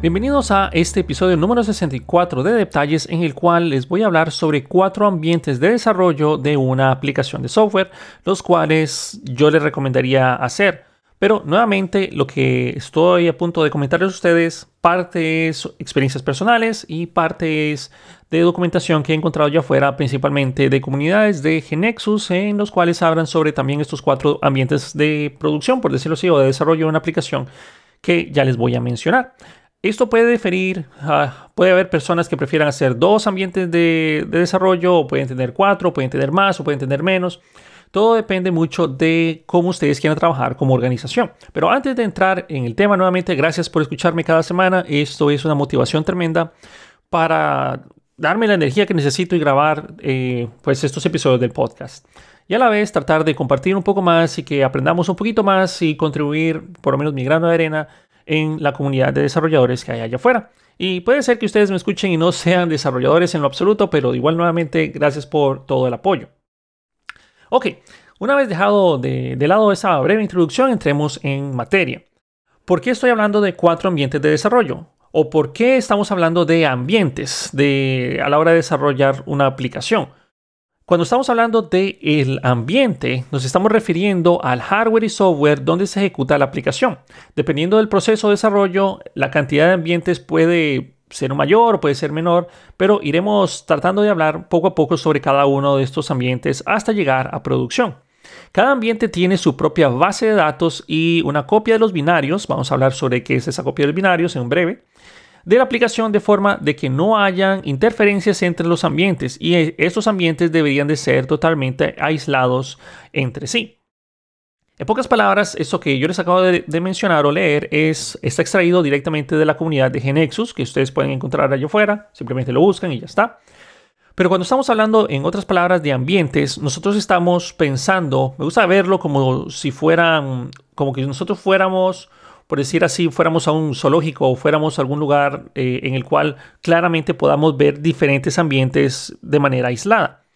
Bienvenidos a este episodio número 64 de Detalles en el cual les voy a hablar sobre cuatro ambientes de desarrollo de una aplicación de software, los cuales yo les recomendaría hacer. Pero nuevamente lo que estoy a punto de comentarles a ustedes, parte es experiencias personales y parte es de documentación que he encontrado ya afuera, principalmente de comunidades de Genexus, en los cuales hablan sobre también estos cuatro ambientes de producción, por decirlo así, o de desarrollo de una aplicación que ya les voy a mencionar. Esto puede diferir, ah, puede haber personas que prefieran hacer dos ambientes de, desarrollo, o pueden tener cuatro, pueden tener más o pueden tener menos. Todo depende mucho de cómo ustedes quieran trabajar como organización. Pero antes de entrar en el tema nuevamente, gracias por escucharme cada semana. Esto es una motivación tremenda para darme la energía que necesito y grabar eh, pues estos episodios del podcast. Y a la vez tratar de compartir un poco más y que aprendamos un poquito más y contribuir por lo menos mi grano de arena en la comunidad de desarrolladores que hay allá afuera. Y puede ser que ustedes me escuchen y no sean desarrolladores en lo absoluto, pero igual nuevamente gracias por todo el apoyo. Ok, una vez dejado de, lado esa breve introducción, entremos en materia. ¿Por qué estoy hablando de cuatro ambientes de desarrollo? ¿O por qué estamos hablando de ambientes de, a la hora de desarrollar una aplicación? Cuando estamos hablando del el ambiente, nos estamos refiriendo al hardware y software donde se ejecuta la aplicación. Dependiendo del proceso de desarrollo, la cantidad de ambientes puede ser mayor puede ser menor, pero iremos tratando de hablar poco a poco sobre cada uno de estos ambientes hasta llegar a producción. Cada ambiente tiene su propia base de datos y una copia de los binarios. Vamos a hablar sobre qué es esa copia de los binarios en breve de la aplicación de forma de que no hayan interferencias entre los ambientes y e, estos ambientes deberían de ser totalmente aislados entre sí. En pocas palabras, esto que yo les acabo de, mencionar o leer es, está extraído directamente de la comunidad de Genexus, que ustedes pueden encontrar allá afuera, simplemente lo buscan y ya está. Pero cuando estamos hablando, en otras palabras, de ambientes, nosotros estamos pensando, me gusta verlo como si fueran, como que nosotros fuéramos por decir así, fuéramos a un zoológico o fuéramos a algún lugar eh, en el cual claramente podamos ver diferentes ambientes de manera aislada.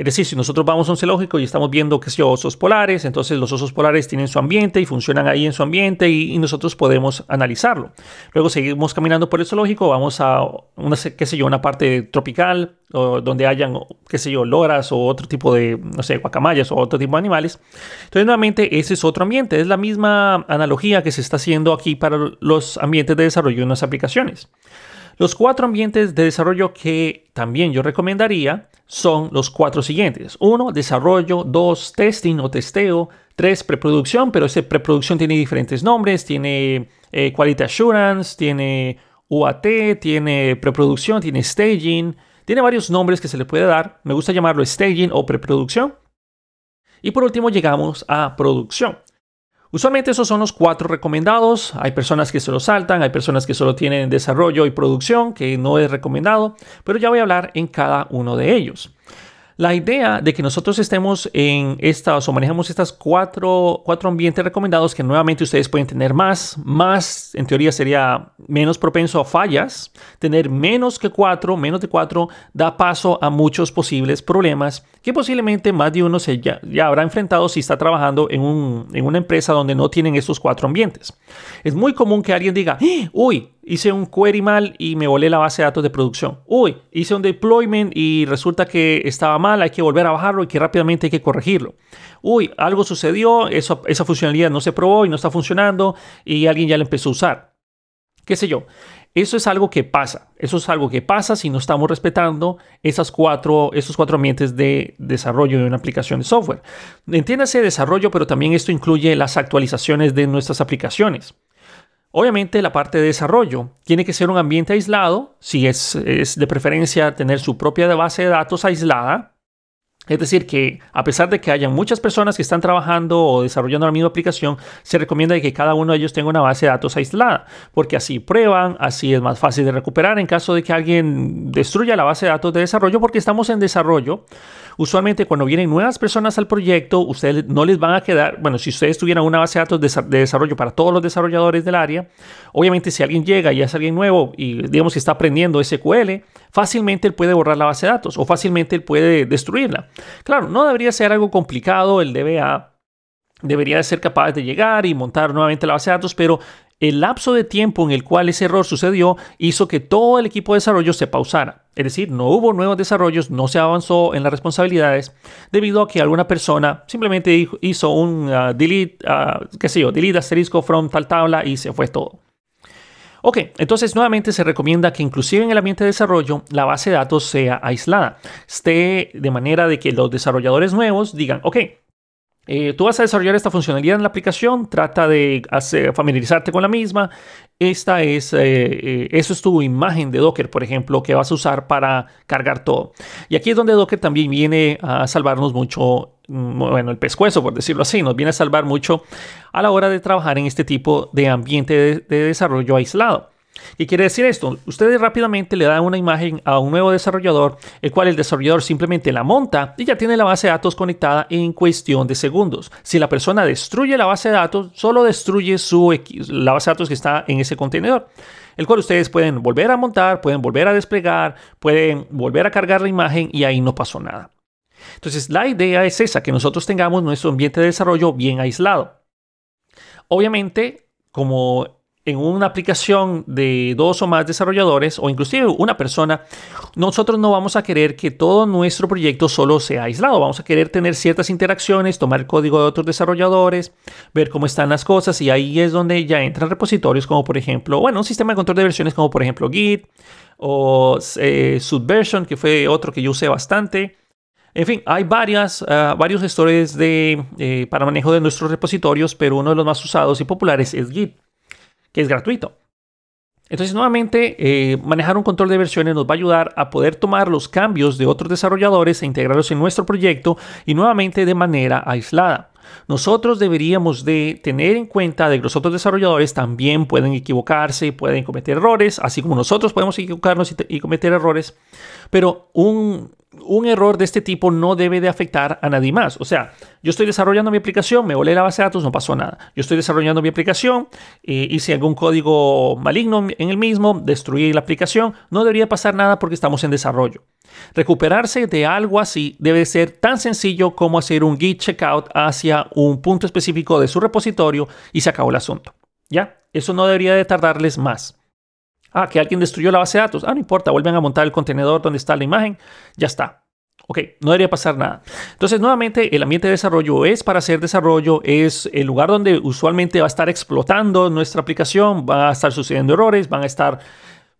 Es decir, si nosotros vamos a un zoológico y estamos viendo que si osos polares, entonces los osos polares tienen su ambiente y funcionan ahí en su ambiente y, nosotros podemos analizarlo. Luego seguimos caminando por el zoológico, vamos a una, qué sé yo, una parte tropical donde hayan, qué sé yo, loras o otro tipo de, no sé, guacamayas o otro tipo de animales. Entonces, nuevamente, ese es otro ambiente. Es la misma analogía que se está haciendo aquí para los ambientes de desarrollo de unas aplicaciones. Los cuatro ambientes de desarrollo que también yo recomendaría son los cuatro siguientes. Uno, desarrollo. Dos, testing o testeo. Tres, preproducción, pero ese preproducción tiene diferentes nombres. Tiene eh, Quality Assurance, tiene UAT, tiene preproducción, tiene staging. Tiene varios nombres que se le puede dar. Me gusta llamarlo staging o preproducción. Y por último llegamos a producción. Usualmente esos son los cuatro recomendados. Hay personas que se lo saltan, hay personas que solo tienen desarrollo y producción, que no es recomendado, pero ya voy a hablar en cada uno de ellos. La idea de que nosotros estemos en estas o manejamos estas cuatro, cuatro ambientes recomendados que nuevamente ustedes pueden tener más, más en teoría sería menos propenso a fallas, tener menos que cuatro, menos de cuatro da paso a muchos posibles problemas que posiblemente más de uno se ya, habrá enfrentado si está trabajando en, un, en, una empresa donde no tienen estos cuatro ambientes. Es muy común que alguien diga, ¡Ah! uy, hice un query mal y me volé la base de datos de producción. Uy, hice un deployment y resulta que estaba mal, hay que volver a bajarlo y que rápidamente hay que corregirlo. Uy, algo sucedió, esa funcionalidad no se probó y no está funcionando y alguien ya la empezó a usar. ¿Qué sé yo? Eso es algo que pasa. Eso es algo que pasa si no estamos respetando esas cuatro, esos cuatro ambientes de desarrollo de una aplicación de software. Entiéndase desarrollo, pero también esto incluye las actualizaciones de nuestras aplicaciones. Obviamente la parte de desarrollo tiene que ser un ambiente aislado, si es, de preferencia tener su propia base de datos aislada, es decir, que a pesar de que haya muchas personas que están trabajando o desarrollando la misma aplicación, se recomienda que cada uno de ellos tenga una base de datos aislada, porque así prueban, así es más fácil de recuperar en caso de que alguien destruya la base de datos de desarrollo, porque estamos en desarrollo. Usualmente cuando vienen nuevas personas al proyecto, ustedes no les van a quedar, bueno, si ustedes tuvieran una base de datos de desarrollo para todos los desarrolladores del área, obviamente si alguien llega y es alguien nuevo y digamos que está aprendiendo SQL, fácilmente él puede borrar la base de datos o fácilmente él puede destruirla. Claro, no debería ser algo complicado, el DBA debería ser capaz de llegar y montar nuevamente la base de datos, pero el lapso de tiempo en el cual ese error sucedió hizo que todo el equipo de desarrollo se pausara. Es decir, no hubo nuevos desarrollos, no se avanzó en las responsabilidades debido a que alguna persona simplemente hizo un uh, delete, uh, qué sé yo, delete asterisco from tal tabla y se fue todo. Ok, entonces nuevamente se recomienda que inclusive en el ambiente de desarrollo la base de datos sea aislada. Esté de manera de que los desarrolladores nuevos digan, ok, eh, tú vas a desarrollar esta funcionalidad en la aplicación, trata de familiarizarte con la misma. Esta es, eh, eh, eso es tu imagen de Docker, por ejemplo, que vas a usar para cargar todo. Y aquí es donde Docker también viene a salvarnos mucho, mm, bueno, el pescuezo, por decirlo así, nos viene a salvar mucho a la hora de trabajar en este tipo de ambiente de desarrollo aislado. ¿Qué quiere decir esto? Ustedes rápidamente le dan una imagen a un nuevo desarrollador, el cual el desarrollador simplemente la monta y ya tiene la base de datos conectada en cuestión de segundos. Si la persona destruye la base de datos, solo destruye su, la base de datos que está en ese contenedor el cual ustedes pueden volver a montar, pueden volver a desplegar, pueden volver a cargar la imagen y ahí no pasó nada. Entonces, la idea es esa, que nosotros tengamos nuestro ambiente de desarrollo bien aislado. Obviamente, como en una aplicación de dos o más desarrolladores o inclusive una persona, nosotros no vamos a querer que todo nuestro proyecto solo sea aislado. Vamos a querer tener ciertas interacciones, tomar el código de otros desarrolladores, ver cómo están las cosas y ahí es donde ya entran repositorios como por ejemplo, bueno, un sistema de control de versiones como por ejemplo Git o eh, Subversion, que fue otro que yo usé bastante. En fin, hay varias, ah, varios gestores de, eh, para manejo de nuestros repositorios, pero uno de los más usados y populares es Git que es gratuito. Entonces, nuevamente, eh, manejar un control de versiones nos va a ayudar a poder tomar los cambios de otros desarrolladores e integrarlos en nuestro proyecto y nuevamente de manera aislada. Nosotros deberíamos de tener en cuenta de que los otros desarrolladores también pueden equivocarse, pueden cometer errores, así como nosotros podemos equivocarnos y cometer errores, pero un, un error de este tipo no debe de afectar a nadie más. O sea, yo estoy desarrollando mi aplicación, me volé la base de datos, no pasó nada. Yo estoy desarrollando mi aplicación, eh, hice algún código maligno en el mismo, destruí la aplicación, no debería pasar nada porque estamos en desarrollo. Recuperarse de algo así debe ser tan sencillo como hacer un git checkout hacia un punto específico de su repositorio y se acabó el asunto. ¿Ya? Eso no debería de tardarles más. Ah, que alguien destruyó la base de datos. Ah, no importa, vuelven a montar el contenedor donde está la imagen. Ya está. Ok, no debería pasar nada. Entonces, nuevamente, el ambiente de desarrollo es para hacer desarrollo, es el lugar donde usualmente va a estar explotando nuestra aplicación, va a estar sucediendo errores, van a estar...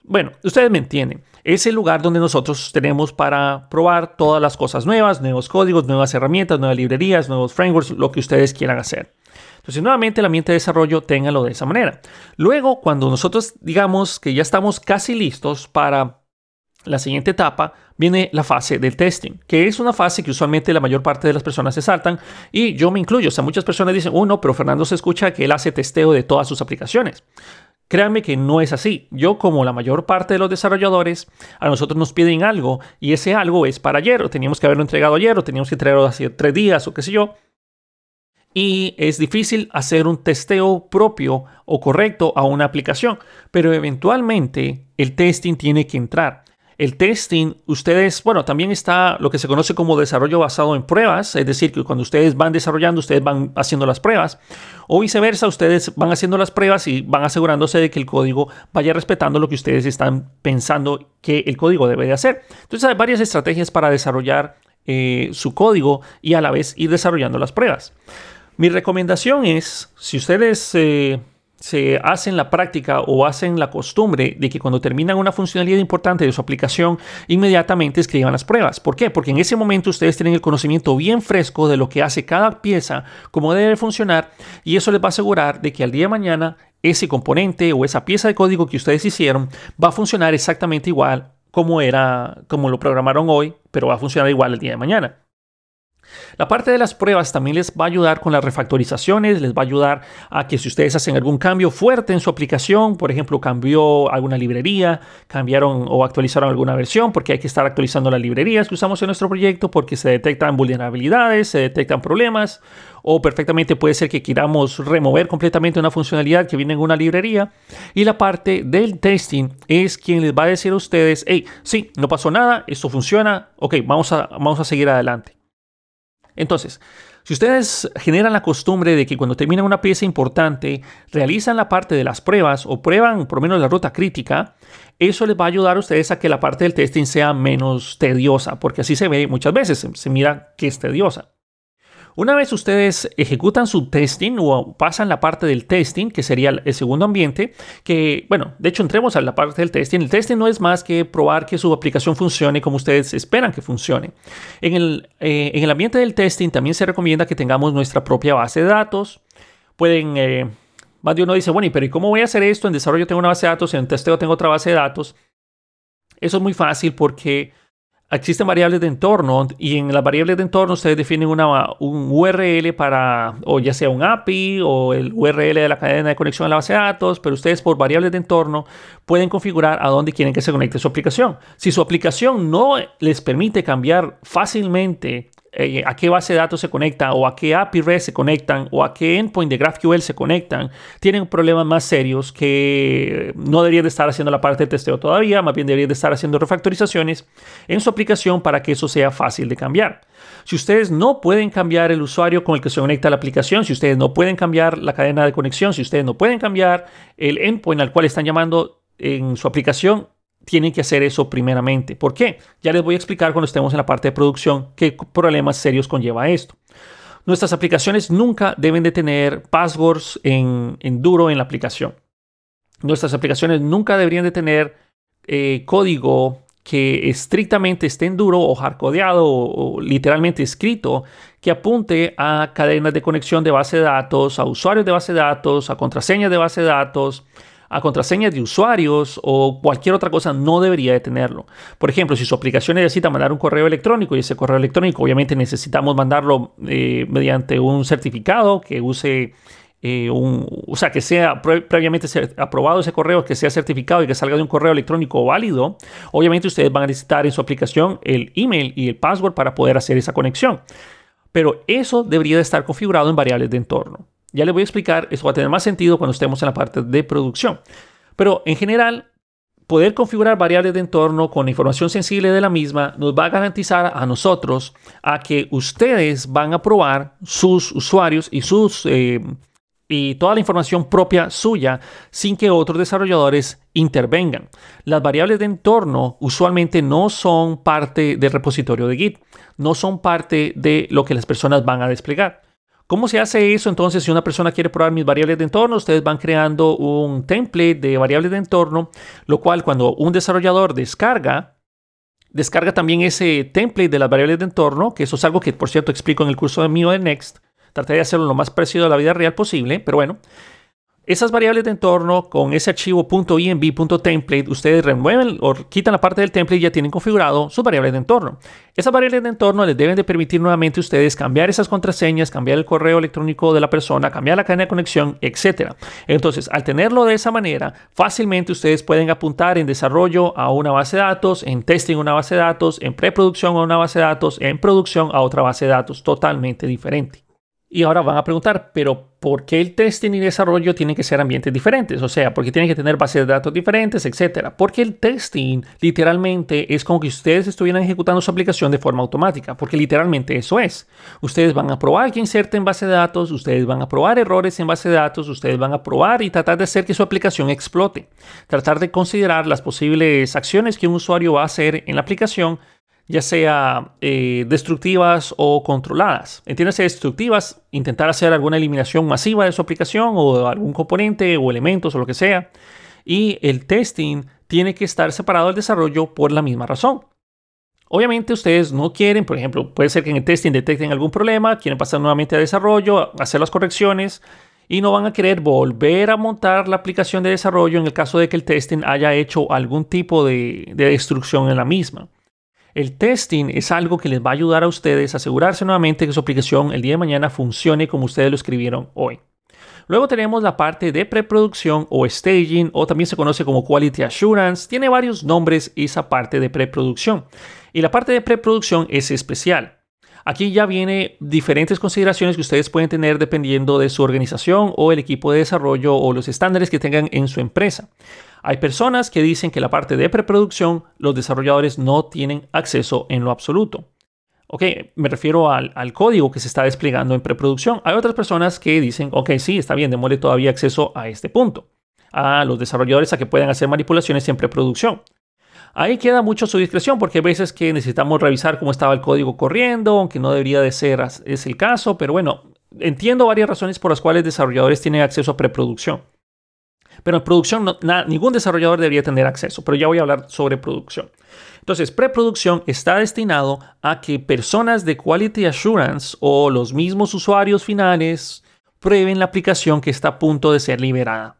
Bueno, ustedes me entienden. Es el lugar donde nosotros tenemos para probar todas las cosas nuevas, nuevos códigos, nuevas herramientas, nuevas librerías, nuevos frameworks, lo que ustedes quieran hacer. Entonces, nuevamente el ambiente de desarrollo téngalo de esa manera. Luego, cuando nosotros digamos que ya estamos casi listos para la siguiente etapa, viene la fase del testing, que es una fase que usualmente la mayor parte de las personas se saltan y yo me incluyo. O sea, muchas personas dicen, oh no, pero Fernando se escucha que él hace testeo de todas sus aplicaciones. Créanme que no es así. Yo, como la mayor parte de los desarrolladores, a nosotros nos piden algo y ese algo es para ayer, o teníamos que haberlo entregado ayer, o teníamos que entregarlo hace tres días, o qué sé yo y es difícil hacer un testeo propio o correcto a una aplicación, pero eventualmente el testing tiene que entrar. El testing, ustedes, bueno, también está lo que se conoce como desarrollo basado en pruebas, es decir, que cuando ustedes van desarrollando, ustedes van haciendo las pruebas, o viceversa, ustedes van haciendo las pruebas y van asegurándose de que el código vaya respetando lo que ustedes están pensando que el código debe de hacer. Entonces hay varias estrategias para desarrollar eh, su código y a la vez ir desarrollando las pruebas. Mi recomendación es, si ustedes eh, se hacen la práctica o hacen la costumbre de que cuando terminan una funcionalidad importante de su aplicación, inmediatamente escriban las pruebas. ¿Por qué? Porque en ese momento ustedes tienen el conocimiento bien fresco de lo que hace cada pieza, cómo debe funcionar, y eso les va a asegurar de que al día de mañana ese componente o esa pieza de código que ustedes hicieron va a funcionar exactamente igual como era, como lo programaron hoy, pero va a funcionar igual el día de mañana. La parte de las pruebas también les va a ayudar con las refactorizaciones, les va a ayudar a que si ustedes hacen algún cambio fuerte en su aplicación, por ejemplo, cambió alguna librería, cambiaron o actualizaron alguna versión, porque hay que estar actualizando las librerías que usamos en nuestro proyecto porque se detectan vulnerabilidades, se detectan problemas, o perfectamente puede ser que queramos remover completamente una funcionalidad que viene en una librería. Y la parte del testing es quien les va a decir a ustedes, hey, sí, no pasó nada, esto funciona, ok, vamos a, vamos a seguir adelante. Entonces, Si ustedes generan la costumbre de que cuando terminan una pieza importante, realizan la parte de las pruebas o prueban por lo menos la ruta crítica, eso les va a ayudar a ustedes a que la parte del testing sea menos tediosa, porque así se ve muchas veces, se, mira que es tediosa. Una vez ustedes ejecutan su testing o pasan la parte del testing, que sería el segundo ambiente, que, bueno, de hecho entremos a la parte del testing. El testing no es más que probar que su aplicación funcione como ustedes esperan que funcione. En el, eh, en el ambiente del testing también se recomienda que tengamos nuestra propia base de datos. Pueden... Eh, más de uno dice, bueno, pero ¿y cómo voy a hacer esto? En desarrollo tengo una base de datos, en testeo tengo otra base de datos. Eso es muy fácil porque existen variables de entorno y en las variables de entorno ustedes definen una, un URL para, o ya sea un API o el URL de la cadena de conexión a la base de datos, pero ustedes por variables de entorno pueden configurar a dónde quieren que se conecte su aplicación. Si su aplicación no les permite cambiar fácilmente eh, a qué base de datos se conecta o a qué API REST se conectan o a qué endpoint de GraphQL se conectan, tienen problemas más serios que no deberían de estar haciendo la parte de testeo todavía, más bien deberían de estar haciendo refactorizaciones en su aplicación para que eso sea fácil de cambiar. Si ustedes no pueden cambiar el usuario con el que se conecta la aplicación, si ustedes no pueden cambiar la cadena de conexión, si ustedes no pueden cambiar el endpoint al cual están llamando en su aplicación, tienen que hacer eso primeramente. ¿Por qué? Ya les voy a explicar cuando estemos en la parte de producción qué problemas serios conlleva esto. Nuestras aplicaciones nunca deben de tener passwords en, duro en la aplicación. Nuestras aplicaciones nunca deberían de tener eh, código que estrictamente esté en duro o hardcodeado o, o, literalmente escrito que apunte a cadenas de conexión de base de datos, a usuarios de base de datos, a contraseñas de base de datos, a contraseñas de usuarios o cualquier otra cosa, no debería de tenerlo. Por ejemplo, si su aplicación necesita mandar un correo electrónico y ese correo electrónico obviamente necesitamos mandarlo eh, mediante un certificado que use eh, un, o sea, que sea previamente aprobado ese correo, que sea certificado y que salga de un correo electrónico válido, obviamente ustedes van a necesitar en su aplicación el email y el password para poder hacer esa conexión. Pero eso debería de estar configurado en variables de entorno. Ya les voy a explicar, eso va a tener más sentido cuando estemos en la parte de producción. Pero en general, poder configurar variables de entorno con información sensible de la misma nos va a garantizar a nosotros a que ustedes van a probar sus usuarios y sus eh, y toda la información propia suya sin que otros desarrolladores intervengan. Las variables de entorno usualmente no son parte del repositorio de Git, no son parte de lo que las personas van a desplegar. ¿Cómo se hace eso entonces si una persona quiere probar mis variables de entorno? Ustedes van creando un template de variables de entorno, lo cual cuando un desarrollador descarga, descarga también ese template de las variables de entorno, que eso es algo que por cierto explico en el curso mío de Next. Traté de hacerlo lo más parecido a la vida real posible, pero bueno. Esas variables de entorno con ese archivo .env.template, ustedes remueven o quitan la parte del template y ya tienen configurado sus variables de entorno. Esas variables de entorno les deben de permitir nuevamente a ustedes cambiar esas contraseñas, cambiar el correo electrónico de la persona, cambiar la cadena de conexión, etc. Entonces, al tenerlo de esa manera, fácilmente ustedes pueden apuntar en desarrollo a una base de datos, en testing a una base de datos, en preproducción a una base de datos, en producción a otra base de datos totalmente diferente. Y ahora van a preguntar, pero ¿por qué el testing y desarrollo tienen que ser ambientes diferentes? O sea, ¿por qué tienen que tener bases de datos diferentes, etcétera? Porque el testing literalmente es como que ustedes estuvieran ejecutando su aplicación de forma automática, porque literalmente eso es. Ustedes van a probar que inserten base de datos, ustedes van a probar errores en base de datos, ustedes van a probar y tratar de hacer que su aplicación explote. Tratar de considerar las posibles acciones que un usuario va a hacer en la aplicación ya sea eh, destructivas o controladas. Entiéndase destructivas, intentar hacer alguna eliminación masiva de su aplicación o algún componente o elementos o lo que sea. Y el testing tiene que estar separado del desarrollo por la misma razón. Obviamente ustedes no quieren, por ejemplo, puede ser que en el testing detecten algún problema, quieren pasar nuevamente a desarrollo, hacer las correcciones y no van a querer volver a montar la aplicación de desarrollo en el caso de que el testing haya hecho algún tipo de destrucción en la misma. El testing es algo que les va a ayudar a ustedes a asegurarse nuevamente que su aplicación el día de mañana funcione como ustedes lo escribieron hoy. Luego tenemos la parte de preproducción o staging o también se conoce como quality assurance. Tiene varios nombres esa parte de preproducción. Y la parte de preproducción es especial. Aquí ya viene diferentes consideraciones que ustedes pueden tener dependiendo de su organización o el equipo de desarrollo o los estándares que tengan en su empresa. Hay personas que dicen que la parte de preproducción los desarrolladores no tienen acceso en lo absoluto. Ok, me refiero al, código que se está desplegando en preproducción. Hay otras personas que dicen, ok, sí, está bien, démosle todavía acceso a este punto, a los desarrolladores a que puedan hacer manipulaciones en preproducción. Ahí queda mucho su discreción porque hay veces que necesitamos revisar cómo estaba el código corriendo, aunque no debería de ser es el caso, pero bueno, entiendo varias razones por las cuales desarrolladores tienen acceso a preproducción. Pero en producción ningún desarrollador debería tener acceso, pero ya voy a hablar sobre producción. Entonces, preproducción está destinado a que personas de Quality Assurance o los mismos usuarios finales prueben la aplicación que está a punto de ser liberada.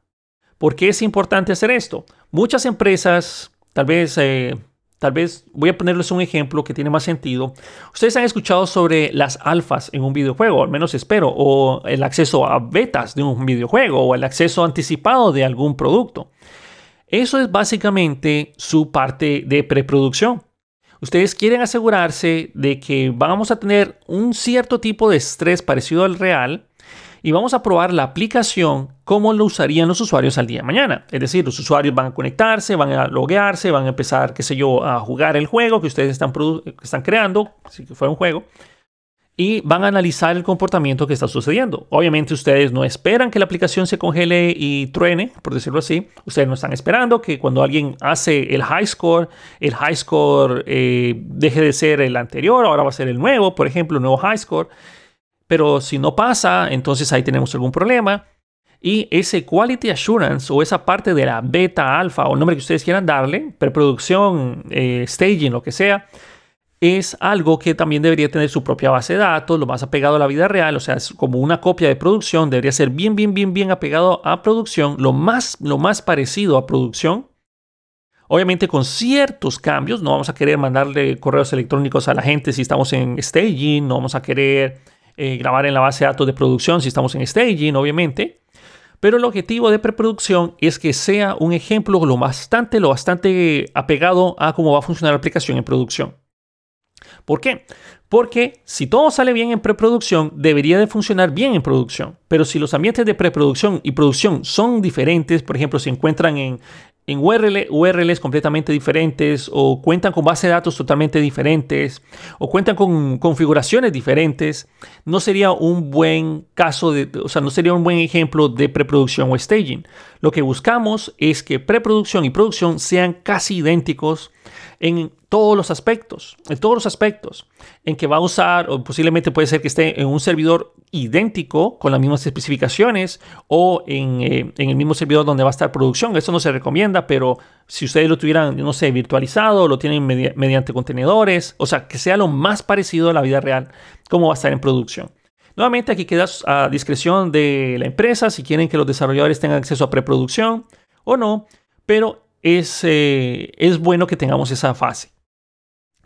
¿Por qué es importante hacer esto? Muchas empresas, tal vez eh, Tal vez voy a ponerles un ejemplo que tiene más sentido. Ustedes han escuchado sobre las alfas en un videojuego, al menos espero, o el acceso a betas de un videojuego, o el acceso anticipado de algún producto. Eso es básicamente su parte de preproducción. Ustedes quieren asegurarse de que vamos a tener un cierto tipo de estrés parecido al real y vamos a probar la aplicación como lo usarían los usuarios al día de mañana. Es decir, los usuarios van a conectarse, van a loguearse, van a empezar, qué sé yo, a jugar el juego que ustedes están, están creando, si fuera un juego, y van a analizar el comportamiento que está sucediendo. Obviamente ustedes no esperan que la aplicación se congele y truene, por decirlo así. Ustedes no están esperando que cuando alguien hace el high score, el high score eh, deje de ser el anterior, ahora va a ser el nuevo, por ejemplo, el nuevo high score. Pero si no pasa, entonces ahí tenemos algún problema. Y ese quality assurance o esa parte de la beta, alfa o nombre que ustedes quieran darle, preproducción, eh, staging, lo que sea, es algo que también debería tener su propia base de datos, lo más apegado a la vida real, o sea, es como una copia de producción, debería ser bien, bien, bien, bien apegado a producción, lo más, lo más parecido a producción. Obviamente con ciertos cambios, no vamos a querer mandarle correos electrónicos a la gente si estamos en staging, no vamos a querer eh, grabar en la base de datos de producción si estamos en staging, obviamente. Pero el objetivo de preproducción es que sea un ejemplo lo bastante, lo bastante apegado a cómo va a funcionar la aplicación en producción. ¿Por qué? Porque si todo sale bien en preproducción, debería de funcionar bien en producción. Pero si los ambientes de preproducción y producción son diferentes, por ejemplo, se encuentran en, en URL, URLs completamente diferentes o cuentan con bases de datos totalmente diferentes o cuentan con configuraciones diferentes, no sería un buen caso de, o sea, no sería un buen ejemplo de preproducción o staging. Lo que buscamos es que preproducción y producción sean casi idénticos en todos los aspectos, en todos los aspectos, en que va a usar, o posiblemente puede ser que esté en un servidor idéntico, con las mismas especificaciones, o en, eh, el mismo servidor donde va a estar producción. Eso no se recomienda, pero si ustedes lo tuvieran, no sé, virtualizado, lo tienen mediante contenedores, o sea, que sea lo más parecido a la vida real, como va a estar en producción. Nuevamente aquí queda a discreción de la empresa si quieren que los desarrolladores tengan acceso a preproducción o no, pero es, eh, es bueno que tengamos esa fase.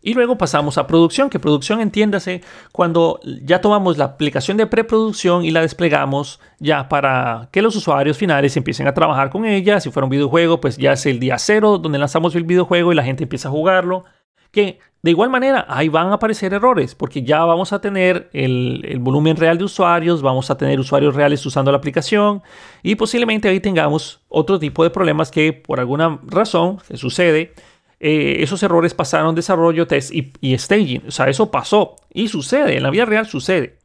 Y luego pasamos a producción, que producción entiéndase cuando ya tomamos la aplicación de preproducción y la desplegamos ya para que los usuarios finales empiecen a trabajar con ella. Si fuera un videojuego, pues ya es el día cero donde lanzamos el videojuego y la gente empieza a jugarlo. Que de igual manera ahí van a aparecer errores porque ya vamos a tener el, volumen real de usuarios, vamos a tener usuarios reales usando la aplicación y posiblemente ahí tengamos otro tipo de problemas que por alguna razón que sucede eh, esos errores pasaron desarrollo, test y, staging. O sea, eso pasó y sucede, en la vida real sucede.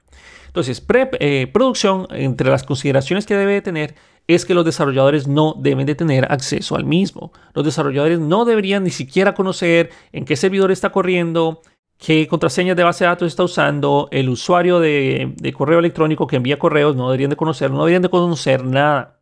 Entonces, pre, producción, entre las consideraciones que debe tener es que los desarrolladores no deben de tener acceso al mismo. Los desarrolladores no deberían ni siquiera conocer en qué servidor está corriendo, qué contraseñas de base de datos está usando, el usuario de, correo electrónico que envía correos, no deberían de conocer, no deberían de conocer nada.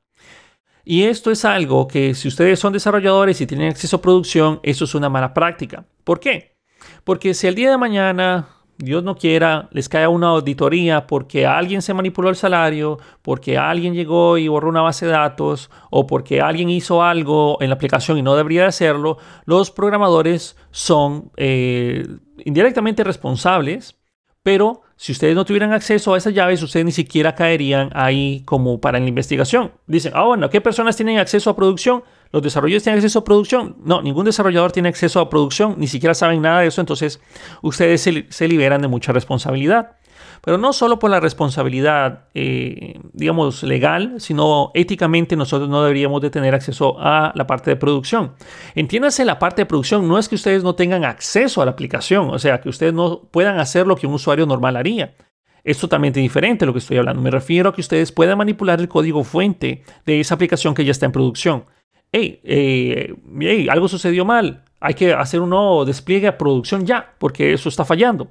Y esto es algo que si ustedes son desarrolladores y tienen acceso a producción, eso es una mala práctica. ¿Por qué? Porque si el día de mañana, Dios no quiera, les cae una auditoría porque alguien se manipuló el salario, porque alguien llegó y borró una base de datos o porque alguien hizo algo en la aplicación y no debería hacerlo, los programadores son eh, indirectamente responsables, pero si ustedes no tuvieran acceso a esas llaves, ustedes ni siquiera caerían ahí como para la investigación. Dicen, ah, bueno, ¿qué personas tienen acceso a producción? ¿Los desarrolladores tienen acceso a producción? No, ningún desarrollador tiene acceso a producción, ni siquiera saben nada de eso, entonces ustedes se, liberan de mucha responsabilidad. Pero no solo por la responsabilidad, eh, digamos, legal, sino éticamente nosotros no deberíamos de tener acceso a la parte de producción. Entiéndase la parte de producción, no es que ustedes no tengan acceso a la aplicación, o sea, que ustedes no puedan hacer lo que un usuario normal haría. Es totalmente diferente lo que estoy hablando. Me refiero a que ustedes puedan manipular el código fuente de esa aplicación que ya está en producción. Hey, eh, algo sucedió mal. Hay que hacer un nuevo despliegue a producción ya, porque eso está fallando.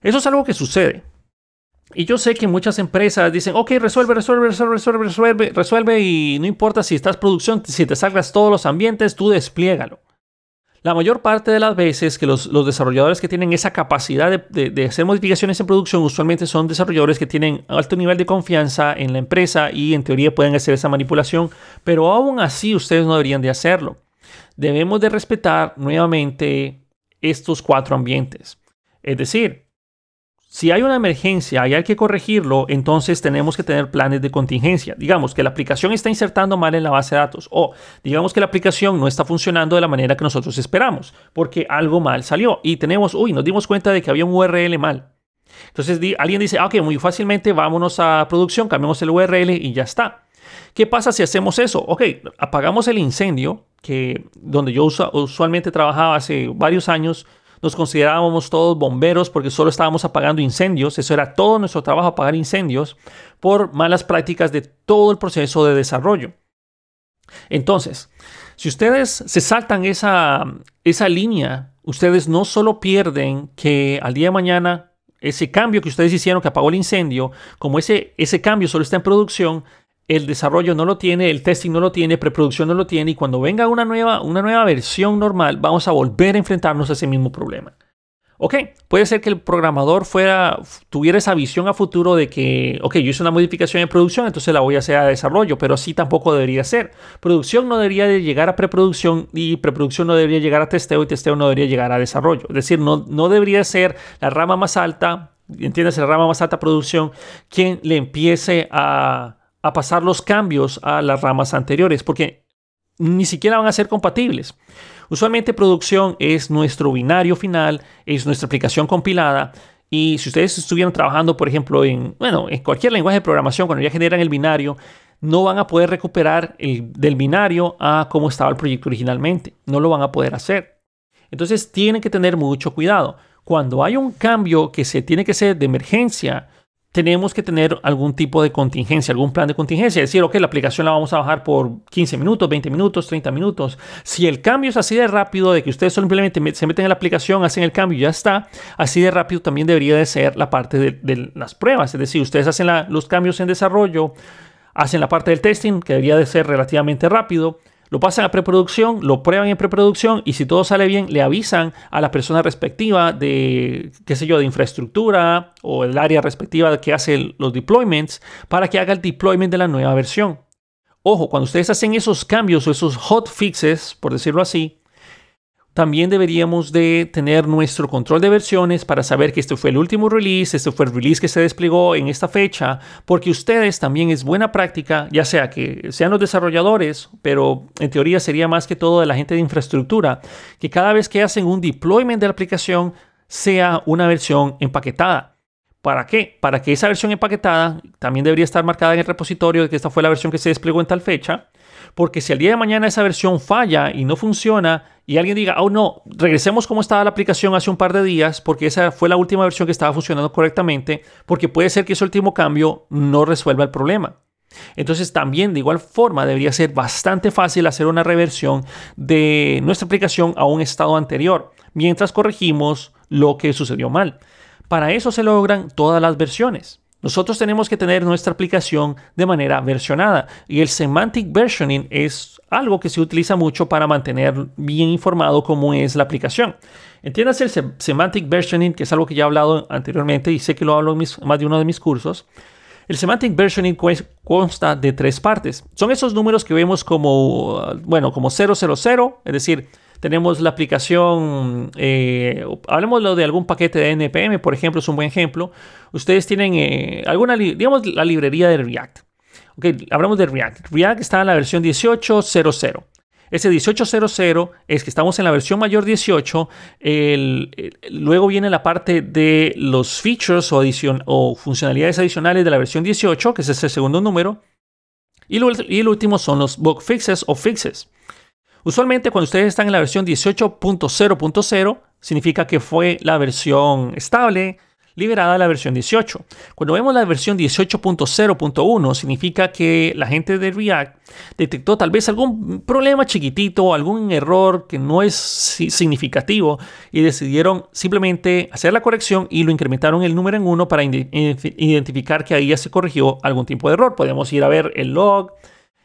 Eso es algo que sucede. Y yo sé que muchas empresas dicen, ok, resuelve, resuelve, resuelve, resuelve, resuelve, resuelve y no importa si estás producción, si te salgas todos los ambientes, tú despliégalo. La mayor parte de las veces que los, desarrolladores que tienen esa capacidad de, hacer modificaciones en producción usualmente son desarrolladores que tienen alto nivel de confianza en la empresa y en teoría pueden hacer esa manipulación, pero aún así ustedes no deberían de hacerlo. Debemos de respetar nuevamente estos cuatro ambientes. Es decir, si hay una emergencia y hay que corregirlo, entonces tenemos que tener planes de contingencia. Digamos que la aplicación está insertando mal en la base de datos o digamos que la aplicación no está funcionando de la manera que nosotros esperamos porque algo mal salió y tenemos, uy, nos dimos cuenta de que había un URL mal. Entonces alguien dice, ah, ok, muy fácilmente vámonos a producción, cambiamos el URL y ya está. ¿Qué pasa si hacemos eso? Ok, apagamos el incendio, que donde yo usualmente trabajaba hace varios años, nos considerábamos todos bomberos porque solo estábamos apagando incendios. Eso era todo nuestro trabajo, apagar incendios por malas prácticas de todo el proceso de desarrollo. Entonces, si ustedes se saltan esa, esa línea, ustedes no solo pierden que al día de mañana ese cambio que ustedes hicieron que apagó el incendio, como ese, ese cambio solo está en producción, el desarrollo no lo tiene, el testing no lo tiene, preproducción no lo tiene y cuando venga una nueva, una nueva versión normal vamos a volver a enfrentarnos a ese mismo problema. Ok, puede ser que el programador fuera, tuviera esa visión a futuro de que, ok, yo hice una modificación en producción, entonces la voy a hacer a desarrollo, pero así tampoco debería ser. Producción no debería de llegar a preproducción y preproducción no debería llegar a testeo y testeo no debería llegar a desarrollo. Es decir, no, no debería ser la rama más alta, entiendes, la rama más alta producción, quien le empiece a a pasar los cambios a las ramas anteriores, porque ni siquiera van a ser compatibles. Usualmente producción es nuestro binario final, es nuestra aplicación compilada. Y si ustedes estuvieran trabajando, por ejemplo, en, bueno, en cualquier lenguaje de programación, cuando ya generan el binario, no van a poder recuperar el, del binario a cómo estaba el proyecto originalmente. No lo van a poder hacer. Entonces tienen que tener mucho cuidado. Cuando hay un cambio que se tiene que hacer de emergencia, tenemos que tener algún tipo de contingencia, algún plan de contingencia. Decir, ok, la aplicación la vamos a bajar por 15 minutos, 20 minutos, 30 minutos. Si el cambio es así de rápido, de que ustedes simplemente se meten en la aplicación, hacen el cambio y ya está, así de rápido también debería de ser la parte de, las pruebas. Es decir, ustedes hacen los cambios en desarrollo, hacen la parte del testing, que debería de ser relativamente rápido lo pasan a preproducción, lo prueban en preproducción y si todo sale bien, le avisan a la persona respectiva de, qué sé yo, de infraestructura o el área respectiva que hace los deployments para que haga el deployment de la nueva versión. Ojo, cuando ustedes hacen esos cambios o esos hot fixes, por decirlo así, también deberíamos de tener nuestro control de versiones para saber que este fue el último release, este fue el release que se desplegó en esta fecha, porque ustedes también es buena práctica, ya sea que sean los desarrolladores, pero en teoría sería más que todo de la gente de infraestructura, que cada vez que hacen un deployment de la aplicación sea una versión empaquetada. ¿Para qué? Para que esa versión empaquetada también debería estar marcada en el repositorio de que esta fue la versión que se desplegó en tal fecha porque si al día de mañana esa versión falla y no funciona y alguien diga, oh no, regresemos como estaba la aplicación hace un par de días porque esa fue la última versión que estaba funcionando correctamente, porque puede ser que ese último cambio no resuelva el problema. Entonces también de igual forma debería ser bastante fácil hacer una reversión de nuestra aplicación a un estado anterior mientras corregimos lo que sucedió mal. Para eso se logran todas las versiones. Nosotros tenemos que tener nuestra aplicación de manera versionada y el semantic versioning es algo que se utiliza mucho para mantener bien informado cómo es la aplicación. Entiendas el semantic versioning, que es algo que ya he hablado anteriormente y sé que lo hablo en más de uno de mis cursos. El semantic versioning consta de tres partes. Son esos números que vemos como, bueno, como 000, es decir, tenemos la aplicación, eh, hablemos de algún paquete de NPM, por ejemplo, es un buen ejemplo. Ustedes tienen eh, alguna, digamos, la librería de React. Ok, hablamos de React. React está en la versión 18.00. Ese 1800 es que estamos en la versión mayor 18. luego viene la parte de los features o, o funcionalidades adicionales de la versión 18, que es ese segundo número. Y, y el último son los bug fixes o fixes. Usualmente cuando ustedes están en la versión 18.0.0, significa que fue la versión estable, liberada la versión 18. Cuando vemos la versión 18.0.1 significa que la gente de React detectó tal vez algún problema chiquitito, algún error que no es significativo y decidieron simplemente hacer la corrección y lo incrementaron el número en 1 para identificar que ahí ya se corrigió algún tipo de error. Podemos ir a ver el log,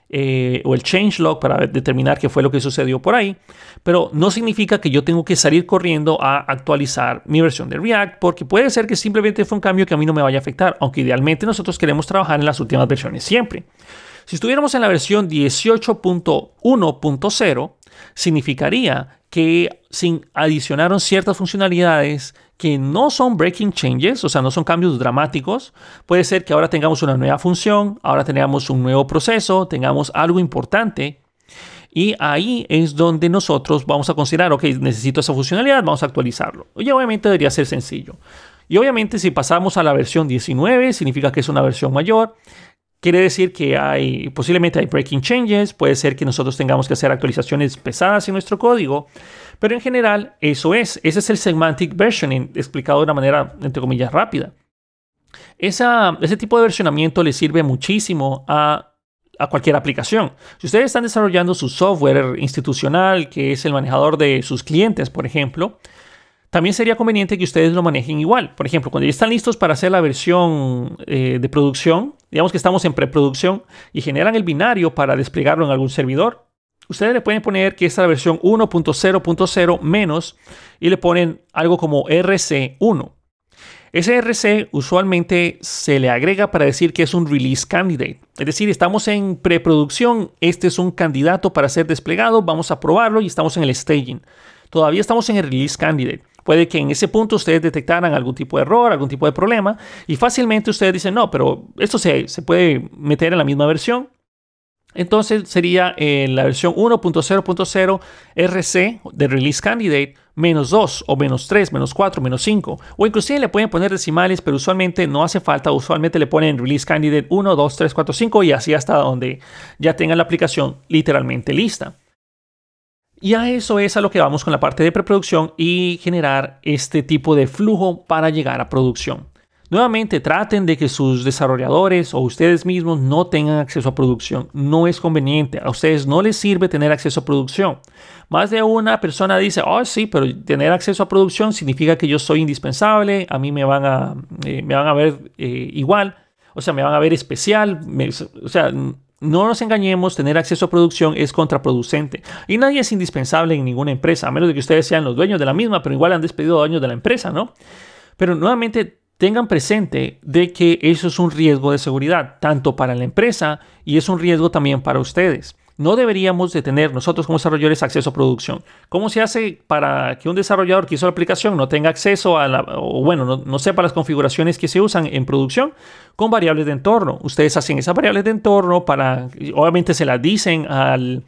eh, o el changelog para determinar qué fue lo que sucedió por ahí, pero no significa que yo tengo que salir corriendo a actualizar mi versión de React, porque puede ser que simplemente fue un cambio que a mí no me vaya a afectar, aunque idealmente nosotros queremos trabajar en las últimas versiones siempre. Si estuviéramos en la versión 18.1.0, significaría que sin adicionaron ciertas funcionalidades que no son breaking changes, o sea, no son cambios dramáticos. Puede ser que ahora tengamos una nueva función, ahora tengamos un nuevo proceso, tengamos algo importante. Y ahí es donde nosotros vamos a considerar, ok, necesito esa funcionalidad, vamos a actualizarlo. Y obviamente debería ser sencillo. Y obviamente si pasamos a la versión 19, significa que es una versión mayor. Quiere decir que hay, posiblemente hay breaking changes, puede ser que nosotros tengamos que hacer actualizaciones pesadas en nuestro código. Pero en general, eso es. Ese es el semantic versioning, explicado de una manera, entre comillas, rápida. ese tipo de versionamiento le sirve muchísimo a, a cualquier aplicación. Si ustedes están desarrollando su software institucional, que es el manejador de sus clientes, por ejemplo, también sería conveniente que ustedes lo manejen igual. Por ejemplo, cuando ya están listos para hacer la versión eh, de producción, digamos que estamos en preproducción y generan el binario para desplegarlo en algún servidor, ustedes le pueden poner que es la versión 1.0.0 menos y le ponen algo como RC1. Ese RC usualmente se le agrega para decir que es un release candidate. Es decir, estamos en preproducción, este es un candidato para ser desplegado, vamos a probarlo y estamos en el staging. Todavía estamos en el release candidate. Puede que en ese punto ustedes detectaran algún tipo de error, algún tipo de problema y fácilmente ustedes dicen, no, pero esto se, se puede meter en la misma versión entonces sería en la versión 1.0.0 RC de Release Candidate menos 2 o menos 3, menos 4, menos 5. O inclusive le pueden poner decimales, pero usualmente no hace falta. Usualmente le ponen Release Candidate 1, 2, 3, 4, 5 y así hasta donde ya tengan la aplicación literalmente lista. Y a eso es a lo que vamos con la parte de preproducción y generar este tipo de flujo para llegar a producción. Nuevamente, traten de que sus desarrolladores o ustedes mismos no tengan acceso a producción. No es conveniente. A ustedes no les sirve tener acceso a producción. Más de una persona dice, oh sí, pero tener acceso a producción significa que yo soy indispensable, a mí me van a, eh, me van a ver eh, igual, o sea, me van a ver especial. o sea, no nos engañemos, tener acceso a producción es contraproducente. Y nadie es indispensable en ninguna empresa, a menos de que ustedes sean los dueños de la misma, pero igual han despedido a dueños de la empresa, ¿no? Pero nuevamente tengan presente de que eso es un riesgo de seguridad, tanto para la empresa y es un riesgo también para ustedes. No deberíamos de tener nosotros como desarrolladores acceso a producción. ¿Cómo se hace para que un desarrollador que hizo la aplicación no tenga acceso a la, o bueno, no, no sepa las configuraciones que se usan en producción? Con variables de entorno. Ustedes hacen esas variables de entorno para, obviamente se las dicen al,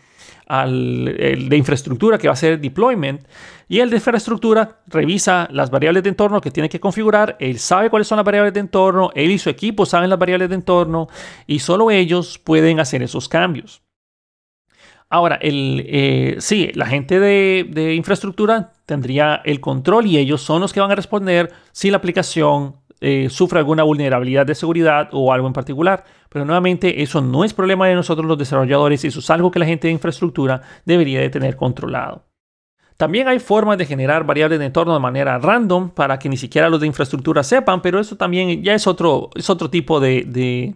al de infraestructura que va a ser deployment y el de infraestructura revisa las variables de entorno que tiene que configurar, él sabe cuáles son las variables de entorno, él y su equipo saben las variables de entorno y solo ellos pueden hacer esos cambios. Ahora, el, eh, sí, la gente de, de infraestructura tendría el control y ellos son los que van a responder si la aplicación eh, sufre alguna vulnerabilidad de seguridad o algo en particular. Pero nuevamente eso no es problema de nosotros los desarrolladores, eso es algo que la gente de infraestructura debería de tener controlado. También hay formas de generar variables de entorno de manera random para que ni siquiera los de infraestructura sepan, pero eso también ya es otro, es otro tipo de, de,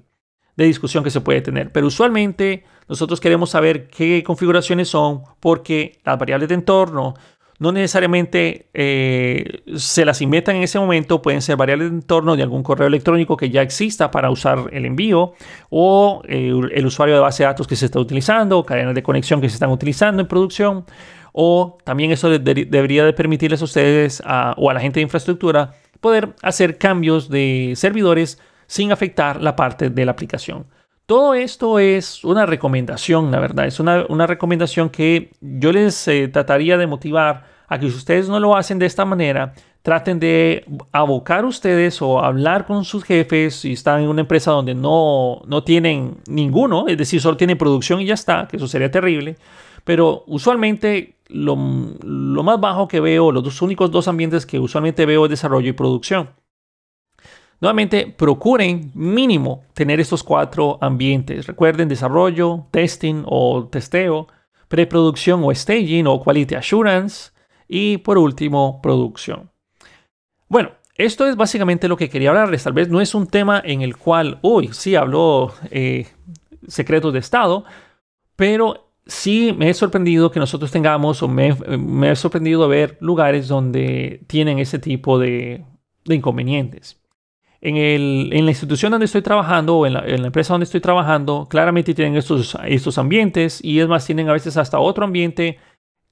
de discusión que se puede tener. Pero usualmente nosotros queremos saber qué configuraciones son porque las variables de entorno no necesariamente eh, se las inventan en ese momento, pueden ser variables de entorno de algún correo electrónico que ya exista para usar el envío o eh, el usuario de base de datos que se está utilizando, cadenas de conexión que se están utilizando en producción o también eso debería de permitirles a ustedes o a la gente de infraestructura poder hacer cambios de servidores sin afectar la parte de la aplicación. Todo esto es una recomendación, la verdad. Es una, recomendación que yo les eh, trataría de motivar a que si ustedes no lo hacen de esta manera, traten de abocar ustedes o hablar con sus jefes si están en una empresa donde no, no tienen ninguno, es decir, solo tienen producción y ya está, que eso sería terrible. Pero usualmente lo, lo más bajo que veo, los dos únicos dos ambientes que usualmente veo es desarrollo y producción. Nuevamente, procuren mínimo tener estos cuatro ambientes. Recuerden desarrollo, testing o testeo, preproducción o staging o quality assurance y por último, producción. Bueno, esto es básicamente lo que quería hablarles. Tal vez no es un tema en el cual, uy, sí habló eh, secretos de Estado, pero sí me he sorprendido que nosotros tengamos o me, me he sorprendido ver lugares donde tienen ese tipo de inconvenientes. En, el, en, la institución donde estoy trabajando o en la, empresa donde estoy trabajando, claramente tienen estos, estos ambientes y es más, tienen a veces hasta otro ambiente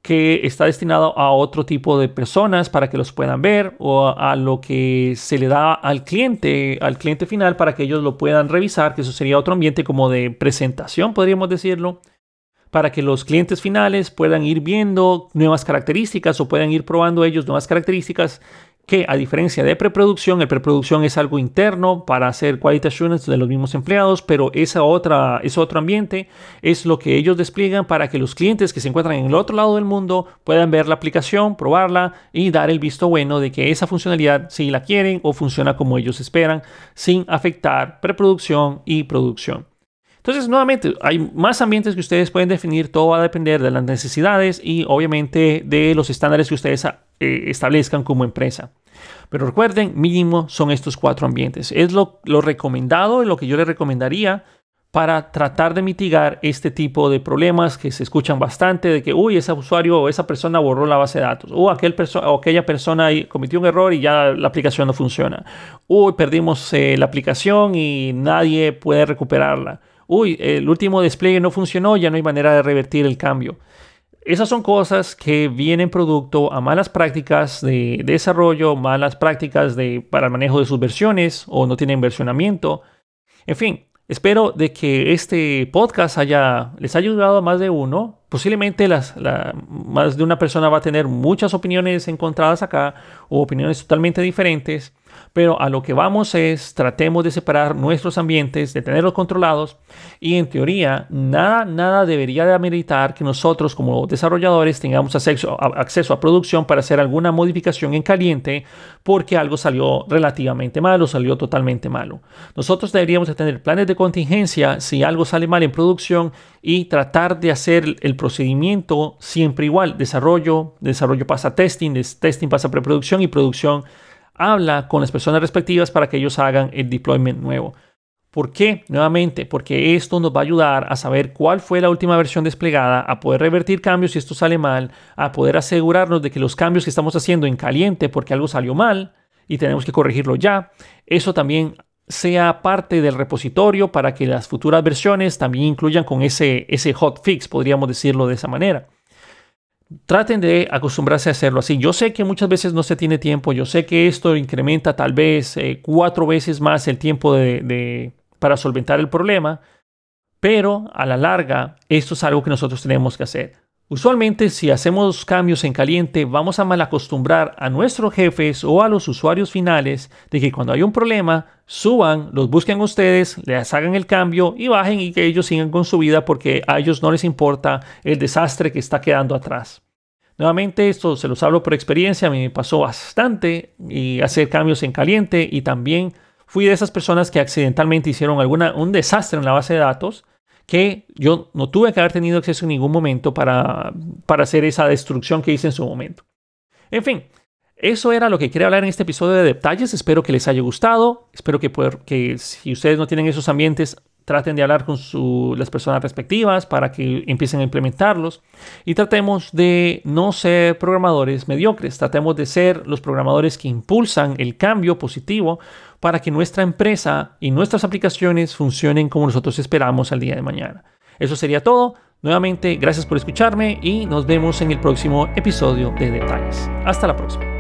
que está destinado a otro tipo de personas para que los puedan ver o a, lo que se le da al cliente, al cliente final para que ellos lo puedan revisar, que eso sería otro ambiente como de presentación, podríamos decirlo, para que los clientes finales puedan ir viendo nuevas características o puedan ir probando ellos nuevas características que a diferencia de preproducción, el preproducción es algo interno para hacer quality assurance de los mismos empleados, pero esa otra, ese otro ambiente es lo que ellos despliegan para que los clientes que se encuentran en el otro lado del mundo puedan ver la aplicación, probarla y dar el visto bueno de que esa funcionalidad si la quieren o funciona como ellos esperan, sin afectar preproducción y producción. Entonces, nuevamente, hay más ambientes que ustedes pueden definir, todo va a depender de las necesidades y obviamente de los estándares que ustedes eh, establezcan como empresa. Pero recuerden, mínimo son estos cuatro ambientes. Es lo, recomendado y lo que yo les recomendaría para tratar de mitigar este tipo de problemas que se escuchan bastante de que, uy, ese usuario o esa persona borró la base de datos, o, aquel o aquella persona cometió un error y ya la aplicación no funciona, uy, perdimos eh, la aplicación y nadie puede recuperarla, uy, el último despliegue no funcionó, ya no hay manera de revertir el cambio. Esas son cosas que vienen producto a malas prácticas de, desarrollo, malas prácticas de, para el manejo de sus versiones o no tienen versionamiento. En fin, espero de que este podcast haya, les haya ayudado a más de uno. Posiblemente las, más de una persona va a tener muchas opiniones encontradas acá o opiniones totalmente diferentes pero a lo que vamos es tratemos de separar nuestros ambientes, de tenerlos controlados y en teoría nada, nada debería de ameritar que nosotros como desarrolladores tengamos acceso a, acceso a producción para hacer alguna modificación en caliente porque algo salió relativamente malo, salió totalmente malo. Nosotros deberíamos de tener planes de contingencia si algo sale mal en producción y tratar de hacer el procedimiento siempre igual. Desarrollo, desarrollo pasa testing, testing pasa preproducción y producción habla con las personas respectivas para que ellos hagan el deployment nuevo. ¿Por qué? Nuevamente, porque esto nos va a ayudar a saber cuál fue la última versión desplegada, a poder revertir cambios si esto sale mal, a poder asegurarnos de que los cambios que estamos haciendo en caliente porque algo salió mal y tenemos que corregirlo ya, eso también sea parte del repositorio para que las futuras versiones también incluyan con ese, ese hotfix, podríamos decirlo de esa manera traten de acostumbrarse a hacerlo así. Yo sé que muchas veces no se tiene tiempo, yo sé que esto incrementa tal vez eh, cuatro veces más el tiempo de, para solventar el problema, pero a la larga esto es algo que nosotros tenemos que hacer. Usualmente si hacemos cambios en caliente vamos a mal acostumbrar a nuestros jefes o a los usuarios finales de que cuando hay un problema suban, los busquen ustedes, les hagan el cambio y bajen y que ellos sigan con su vida porque a ellos no les importa el desastre que está quedando atrás. Nuevamente esto se los hablo por experiencia, me pasó bastante y hacer cambios en caliente y también fui de esas personas que accidentalmente hicieron alguna, un desastre en la base de datos que yo no tuve que haber tenido acceso en ningún momento para, para hacer esa destrucción que hice en su momento. En fin, eso era lo que quería hablar en este episodio de detalles. Espero que les haya gustado. Espero que, que si ustedes no tienen esos ambientes, traten de hablar con las personas respectivas para que empiecen a implementarlos y tratemos de no ser programadores mediocres, tratemos de ser los programadores que impulsan el cambio positivo para que nuestra empresa y nuestras aplicaciones funcionen como nosotros esperamos al día de mañana. Eso sería todo. Nuevamente, gracias por escucharme y nos vemos en el próximo episodio de Detalles. Hasta la próxima.